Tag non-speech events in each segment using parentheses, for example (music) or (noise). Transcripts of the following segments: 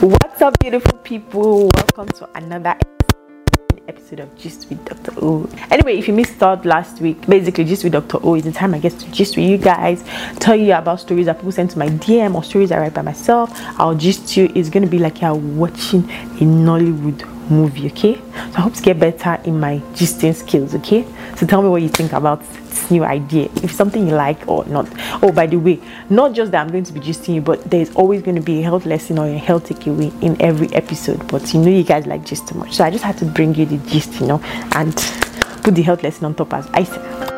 What's up, beautiful people? Welcome to another episode of Gist with Dr. O. Anyway, if you missed out last week, basically Gist with Dr. O is the time I get to gist with you guys, tell you about stories that people send to my DM or stories I write by myself. I'll gist you. It's gonna be like you're watching a Nollywood movie, okay? So I hope to get better in my gisting skills, okay? So tell me what you think about this new idea, if something you like or not. Oh, by the way, not just that I'm going to be gisting you, but there's always going to be a health lesson or a health takeaway in every episode. But you know, you guys like gist too much, so I just had to bring you the gist, you know, and put the health lesson on top as I said.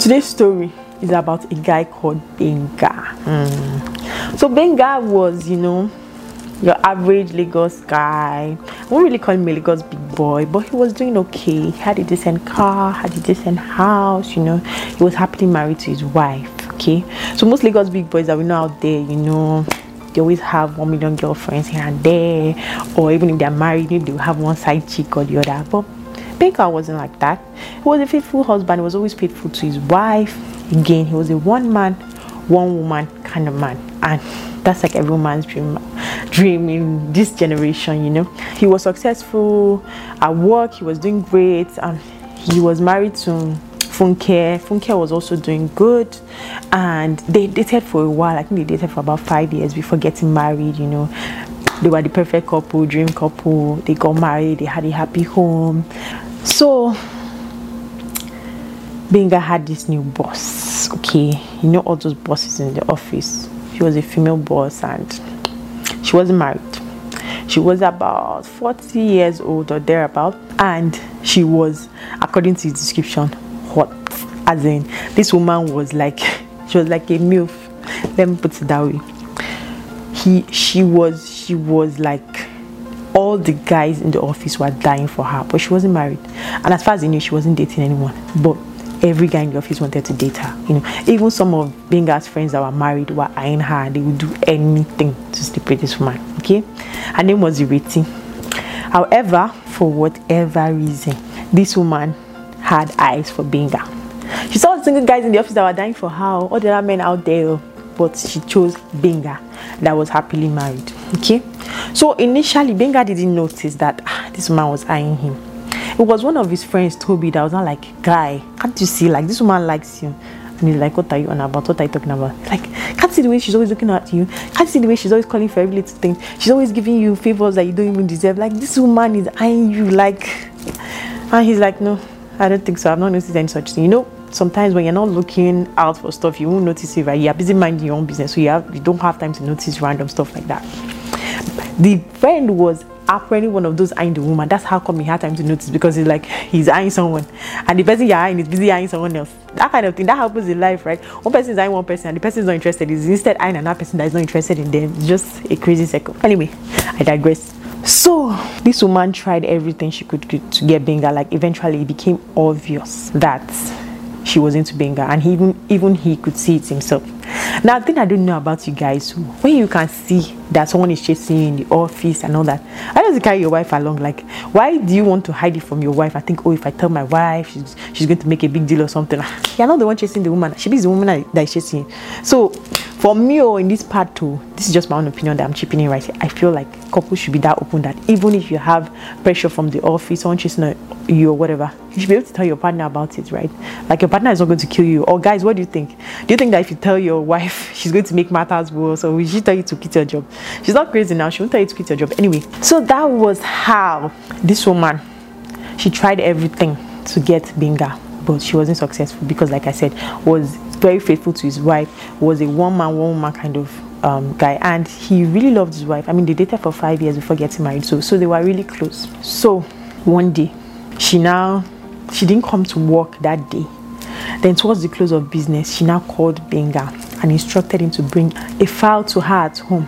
Today's story is about a guy called Gbenga. Mm. So Gbenga was, you know, your average Lagos guy. I won't really call him a Lagos big boy, but he was doing okay. He had a decent car, had a decent house, you know. He was happily married to his wife. Okay. So most Lagos big boys that we know out there, you know, they always have one million girlfriends here and there, or even if they're married, maybe they'll have one side chick or the other. But Gbenga wasn't like that. He was a faithful husband, he was always faithful to his wife. Again, he was a one man, one woman kind of man. And that's like every man's dream dream in this generation you know he was successful at work he was doing great and he was married to Funke. Funke was also doing good and they dated for a while. I think they dated for about five years before getting married, you know. They were the perfect couple, dream couple. They got married, they had a happy home. So Gbenga had this new boss. Okay, you know all those bosses in the office. She was a female boss and she wasn't married. She was about 40 years old or thereabout, and she was, according to his description, hot. As in, this woman was like, she was like a milf. Let me put it that way. He, she was, she was like all the guys in the office were dying for her, but she wasn't married. And as far as he knew, she wasn't dating anyone. But every guy in the office wanted to date her. You know, even some of Gbenga's friends that were married were eyeing her. They would do anything to sleep with this woman. Okay, her name was Ireti. However, for whatever reason, this woman had eyes for Gbenga. She saw the single guys in the office that were dying for her, all the other men out there, but she chose Gbenga that was happily married. Okay, so initially Gbenga didn't notice that ah, this woman was eyeing him it was one of his friends, Toby, that was not like, guy, can't you see? Like, this woman likes you. And he's like, what are you on about? What are you talking about? Like, can't see the way she's always looking at you. Can't see the way she's always calling for every little thing. She's always giving you favors that you don't even deserve. Like, this woman is eyeing you. Like, and he's like, no, I don't think so. I've not noticed any such thing. You know, sometimes when you're not looking out for stuff, you won't notice it, right? You're busy minding your own business. So you, have, you don't have time to notice random stuff like that. The friend was apparently one of those eyeing the woman. That's how come he had time to notice because he's like he's eyeing someone, and the person you're eyeing is busy eyeing someone else. That kind of thing that happens in life, right? One person is eyeing one person, and the person is not interested. Is instead eyeing another person that is not interested in them. It's just a crazy cycle. Anyway, I digress. So this woman tried everything she could to get Gbenga. Like eventually, it became obvious that she was into Gbenga, and he even even he could see it himself. Now, the thing I don't know about you guys, when you can see that someone is chasing you in the office and all that, how does it carry your wife along? Like, why do you want to hide it from your wife? I think, oh, if I tell my wife, she's, she's going to make a big deal or something. Ah, you're not the one chasing the woman. She be the woman that is chasing you. So, for me, or oh, in this part too, this is just my own opinion that I'm chipping in right here. I feel like couples should be that open that even if you have pressure from the office, someone chasing you or whatever, you should be able to tell your partner about it, right? Like your partner is not going to kill you. Or guys, what do you think? Do you think that if you tell your wife (laughs) she's going to make matters worse, or will she tell you to quit your job? She's not crazy now. She won't tell you to quit your job anyway. So that was how this woman she tried everything to get Gbenga, but she wasn't successful because, like I said, was very faithful to his wife, was a one man, one woman kind of um, guy, and he really loved his wife. I mean, they dated for five years before getting married, so so they were really close. So one day, she now she didn't come to work that day. Then towards the close of business, she now called Gbenga and instructed him to bring a file to her at home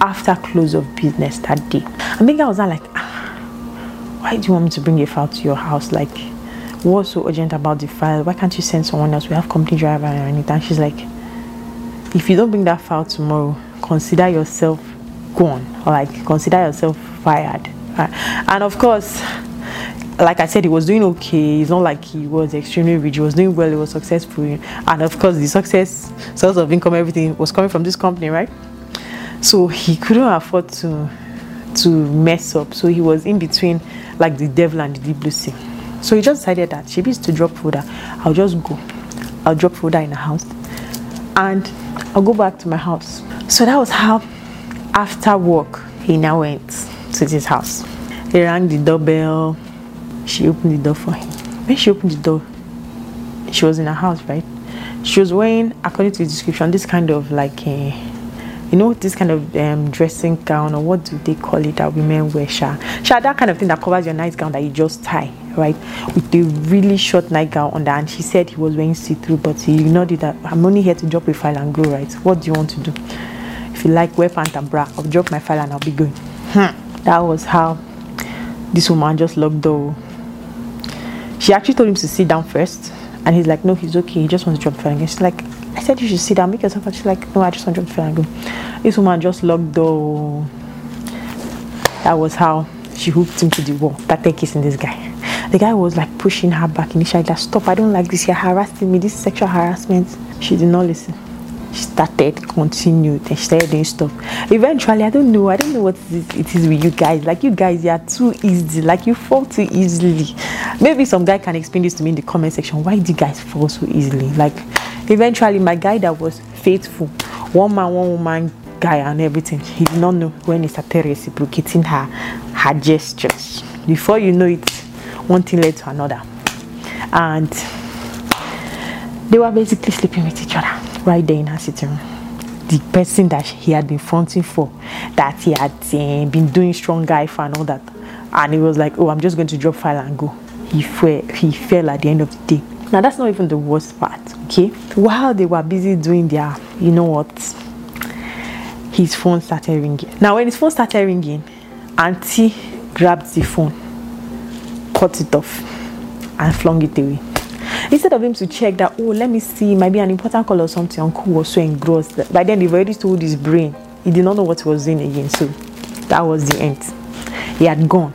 after close of business that day. And Gbenga was not like, ah, why do you want me to bring a file to your house? Like what's so urgent about the file? Why can't you send someone else? We have company driver and anything. She's like, if you don't bring that file tomorrow, consider yourself gone or like consider yourself fired. Uh, and of course, like I said, he was doing okay. It's not like he was extremely rich. He was doing well. He was successful, and of course, the success, source of income, everything was coming from this company, right? So he couldn't afford to to mess up. So he was in between, like the devil and the deep blue sea. So he just decided that she needs to drop further. I'll just go. I'll drop further in the house, and I'll go back to my house. So that was how, after work, he now went to his house. He rang the doorbell she opened the door for him. When she opened the door, she was in her house, right? She was wearing, according to the description, this kind of like a, you know, this kind of um, dressing gown or what do they call it that women wear? Sha, sha, that kind of thing that covers your nightgown that you just tie, right? With a really short nightgown on that. And she said he was wearing see-through, but he it. That I'm only here to drop a file and go, right? What do you want to do? If you like, wear pant and bra. I'll drop my file and I'll be going. Hmm. That was how this woman just locked door she actually told him to sit down first, and he's like, no, he's okay. He just wants to drop the file. And She's like, I said you should sit down, make yourself. She's like, no, I just want to drop file and go. This woman just locked door. That was how she hooked him to the wall. Started kissing this guy. The guy was like pushing her back initially, like, stop, I don't like this. You're harassing me. This is sexual harassment. She did not listen she started, continued, and she started doing stuff. Eventually, I don't know, I don't know what it is with you guys. Like you guys, you are too easy. Like you fall too easily. Maybe some guy can explain this to me in the comment section. Why do you guys fall so easily? Like eventually, my guy that was faithful, one man, one woman guy, and everything, he did not know when he started reciprocating her her gestures. Before you know it, one thing led to another, and they were basically sleeping with each other right there in her sitting room. The person that he had been fronting for, that he had uh, been doing strong guy for and all that. And he was like, oh, I'm just going to drop file and go. He fell, he fell at the end of the day. Now, that's not even the worst part, okay? While they were busy doing their, you know what, his phone started ringing. Now, when his phone started ringing, Auntie grabbed the phone, cut it off, and flung it away. Instead of him to check that, oh, let me see, might be an important call or something, Uncle was so engrossed. By then, they've already told his brain. He did not know what he was doing again. So that was the end. He had gone.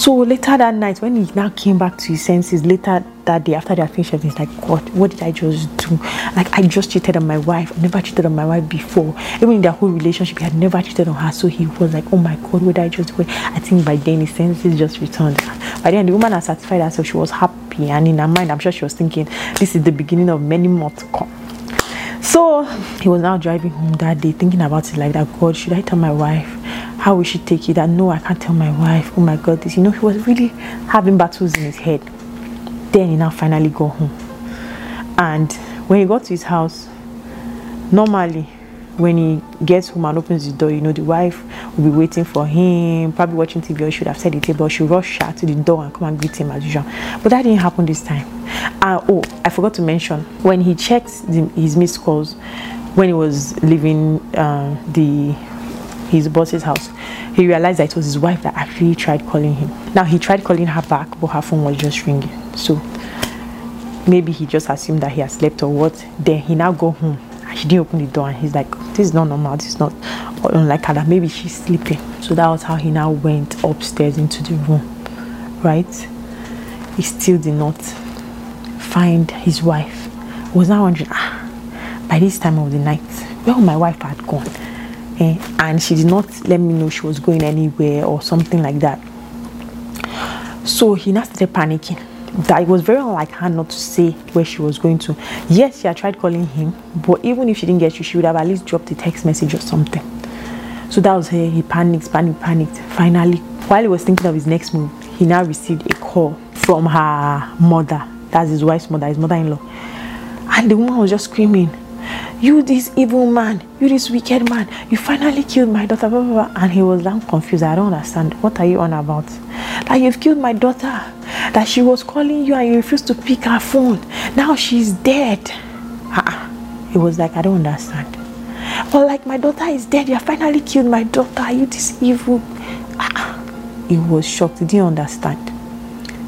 So later that night, when he now came back to his senses, later that day after they had finished everything, he's like, God, what did I just do? Like, I just cheated on my wife. I never cheated on my wife before. Even in their whole relationship, he had never cheated on her. So he was like, oh my God, what did I just do? I think by then his senses just returned. By then, the woman had satisfied herself. She was happy. And in her mind, I'm sure she was thinking, this is the beginning of many more to come. So he was now driving home that day, thinking about it like that. God, should I tell my wife? How we should take it? That no, I can't tell my wife. Oh my God, this. You know, he was really having battles in his head. Then he now finally got home, and when he got to his house, normally when he gets home and opens the door, you know, the wife will be waiting for him, probably watching TV or should have said the table, she'll rush her to the door and come and greet him as usual. But that didn't happen this time. Uh, oh, I forgot to mention, when he checked the, his missed calls, when he was leaving uh, the his boss's house, he realized that it was his wife that actually tried calling him. Now he tried calling her back, but her phone was just ringing. So maybe he just assumed that he had slept or what. Then he now go home. She didn't open the door and he's like this is not normal. This is not unlike her. Maybe she's sleeping. So that was how he now went upstairs into the room right? He still did not find his wife. He was now wondering ah by this time of the night where my wife had gone eh? and she did not let me know she was going anywhere or something like that so he now started panicking that it was very unlike her not to say where she was going to. Yes, she had tried calling him, but even if she didn't get you, she would have at least dropped a text message or something. So that was her. He panicked, panicked, panicked. Finally, while he was thinking of his next move, he now received a call from her mother. That's his wife's mother, his mother-in-law. And the woman was just screaming, you this evil man, you this wicked man, you finally killed my daughter, blah, blah, blah. and he was now confused. I don't understand. What are you on about? Like you've killed my daughter that she was calling you and you refused to pick her phone. Now she's dead. Uh-uh. It was like, I don't understand. But like, my daughter is dead. You finally killed my daughter. You this evil? Ah, he was shocked. He didn't understand.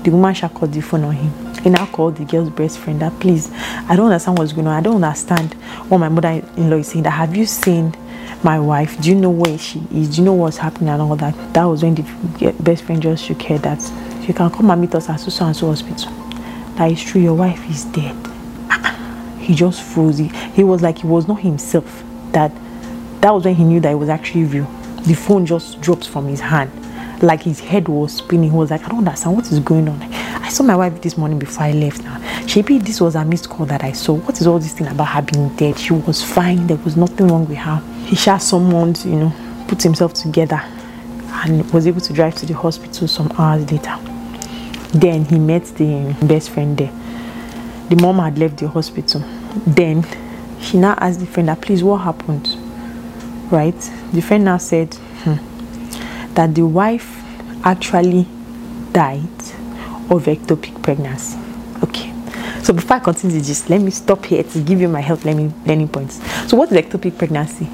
The woman shall called the phone on him. He now called the girl's best friend that please, I don't understand what's going on. I don't understand what my mother-in-law is saying. That have you seen my wife? Do you know where she is? Do you know what's happening and all that? That was when the best friend just shook her that you can come and meet us at so and so hospital. That is true, your wife is dead. (laughs) He just froze. He, he was like he was not himself. That that was when he knew that it was actually real. The phone just dropped from his hand. Like his head was spinning. He was like, I don't understand what is going on. I saw my wife this morning before I left now. Maybe this was a missed call that I saw. What is all this thing about her being dead? She was fine. There was nothing wrong with her. He shot someone you know, put himself together and was able to drive to the hospital some hours later. Then he met the best friend there. The mom had left the hospital. Then she now asked the friend please, what happened? Right? The friend now said hmm, that the wife actually died of ectopic pregnancy. Okay. So before I continue just let me stop here to give you my health learning, learning points. So what is ectopic pregnancy?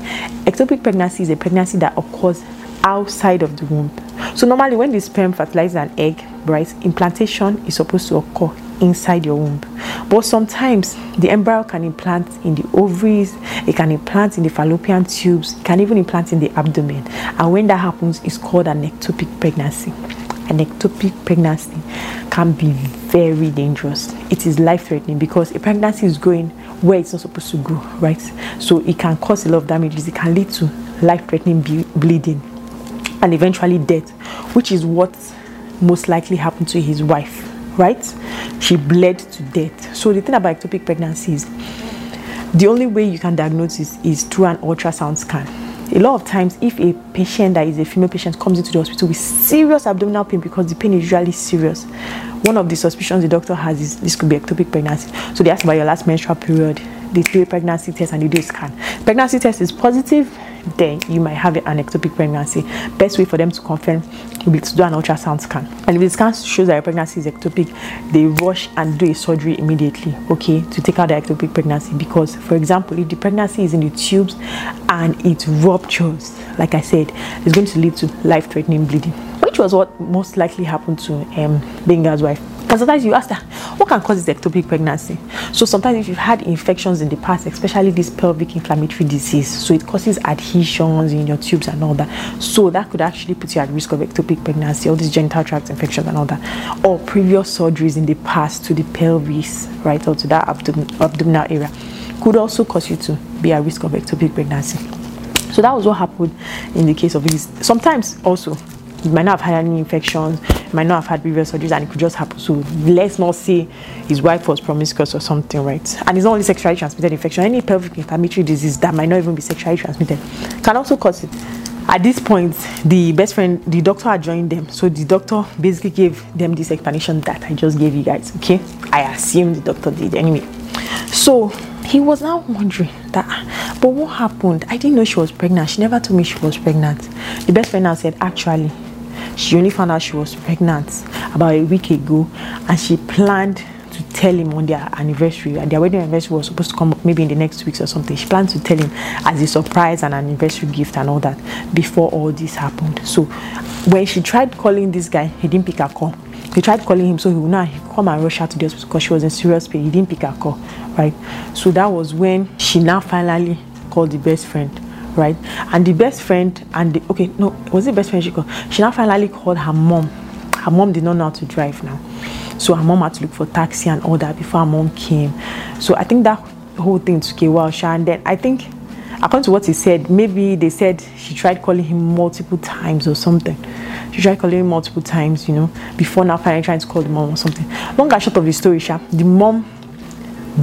Ectopic pregnancy is a pregnancy that occurs outside of the womb. So normally when the sperm fertilizes an egg, right, implantation is supposed to occur inside your womb. But sometimes the embryo can implant in the ovaries, it can implant in the fallopian tubes, it can even implant in the abdomen. And when that happens, it's called an ectopic pregnancy. An ectopic pregnancy can be very dangerous. It is life threatening because a pregnancy is going where it's not supposed to go, right? So it can cause a lot of damages, it can lead to life threatening bleeding and eventually death, which is what most likely happened to his wife, right? She bled to death. So the thing about ectopic pregnancy is the only way you can diagnose is, is through an ultrasound scan. A lot of times, if a patient that is a female patient comes into the hospital with serious abdominal pain because the pain is usually serious, one of the suspicions the doctor has is this could be ectopic pregnancy. So they ask about your last menstrual period, they do a pregnancy test, and they do a scan. Pregnancy test is positive, then you might have an ectopic pregnancy. Best way for them to confirm will be to do an ultrasound scan. And if the scan shows that your pregnancy is ectopic, they rush and do a surgery immediately, okay, to take out the ectopic pregnancy. Because, for example, if the pregnancy is in the tubes and it ruptures, like I said, it's going to lead to life threatening bleeding, which was what most likely happened to um, Gbenga's wife. And sometimes you ask her, what can cause this ectopic pregnancy? So sometimes if you've had infections in the past, especially this pelvic inflammatory disease, so it causes adhesions in your tubes and all that. So that could actually put you at risk of ectopic pregnancy, all these genital tract infections and all that. Or previous surgeries in the past to the pelvis, right, or to that abdominal area could also cause you to be at risk of ectopic pregnancy. So that was what happened in the case of these. Sometimes also he might not have had any infections, might not have had previous surgeries, and it could just happen. So let's not say his wife was promiscuous or something, right? And it's not only sexually transmitted infection, any pelvic inflammatory disease that might not even be sexually transmitted can also cause it. At this point, the best friend, the doctor had joined them. So the doctor basically gave them this explanation that I just gave you guys. Okay. I assume the doctor did anyway. So he was now wondering that ah, but what happened? I didn't know she was pregnant. She never told me she was pregnant. The best friend now said, actually, she only found out she was pregnant about a week ago and she planned to tell him on their anniversary their wedding anniversary was supposed to come up maybe in the next weeks or something she planned to tell him as a surprise and anniversary gift and all that before all this happened so when she tried calling this guy he didn't pick her call he tried calling him so he would not come and rush her to the hospital because she was in serious pain he didn't pick her call right so that was when she now finally called the best friend right? And the best friend and the okay, no, was it best friend she called? She now finally called her mom. Her mom did not know how to drive now. So her mom had to look for taxi and all that before her mom came. So I think that whole thing took a while, and then I think according to what he said, maybe they said she tried calling him multiple times or something. She tried calling him multiple times, you know, before now finally trying to call the mom or something. Long and short of the story, Sha, the mom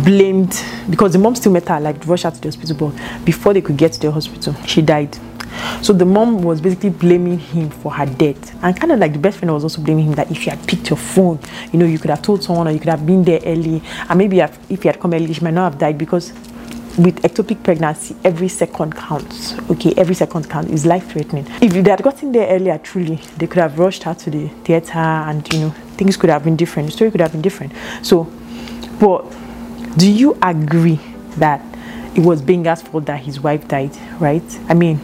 blamed because the mom still met her like rushed her to the hospital but before they could get to the hospital she died. So the mom was basically blaming him for her death. And kind of like the best friend was also blaming him that if you had picked your phone you know you could have told someone or you could have been there early. And maybe if you had come early she might not have died because with ectopic pregnancy, every second counts. Okay, every second count is life threatening. If they had gotten there earlier, truly, they could have rushed her to the theater and you know, things could have been different. The story could have been different. So, but do you agree that it was Gbenga's fault that his wife died, right? I mean,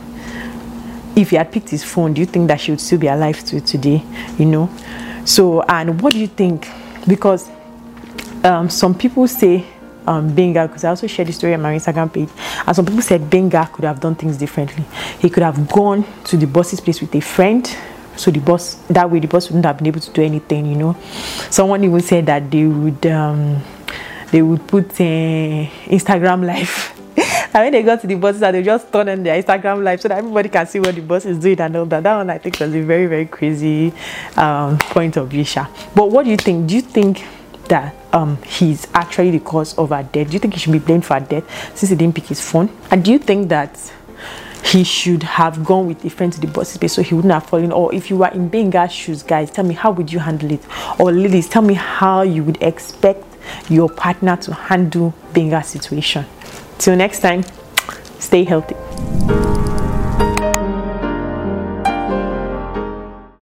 if he had picked his phone, do you think that she would still be alive to today? You know? So, and what do you think? Because um, some people say um, Gbenga, because I also shared the story on my Instagram page, and some people said Gbenga could have done things differently. He could have gone to the boss's place with a friend, so the boss that way the boss wouldn't have been able to do anything you know. Someone even said that they would um, they would put uh, instagram live (laughs) and when they got to the buses and they just turn on their instagram live so that everybody can see what the boss is doing and all that. That one i think was a very very crazy um, point of view but what do you think? Do you think that um, he's actually the cause of her death do you think he should be blamed for her death since he didn't pick his phone and do you think that he should have gone with a friend to the bus place so he wouldn't have fallen. Or if you were in Gbenga's shoes, guys, tell me how would you handle it? Or ladies, tell me how you would expect your partner to handle Gbenga's situation. Till next time, stay healthy.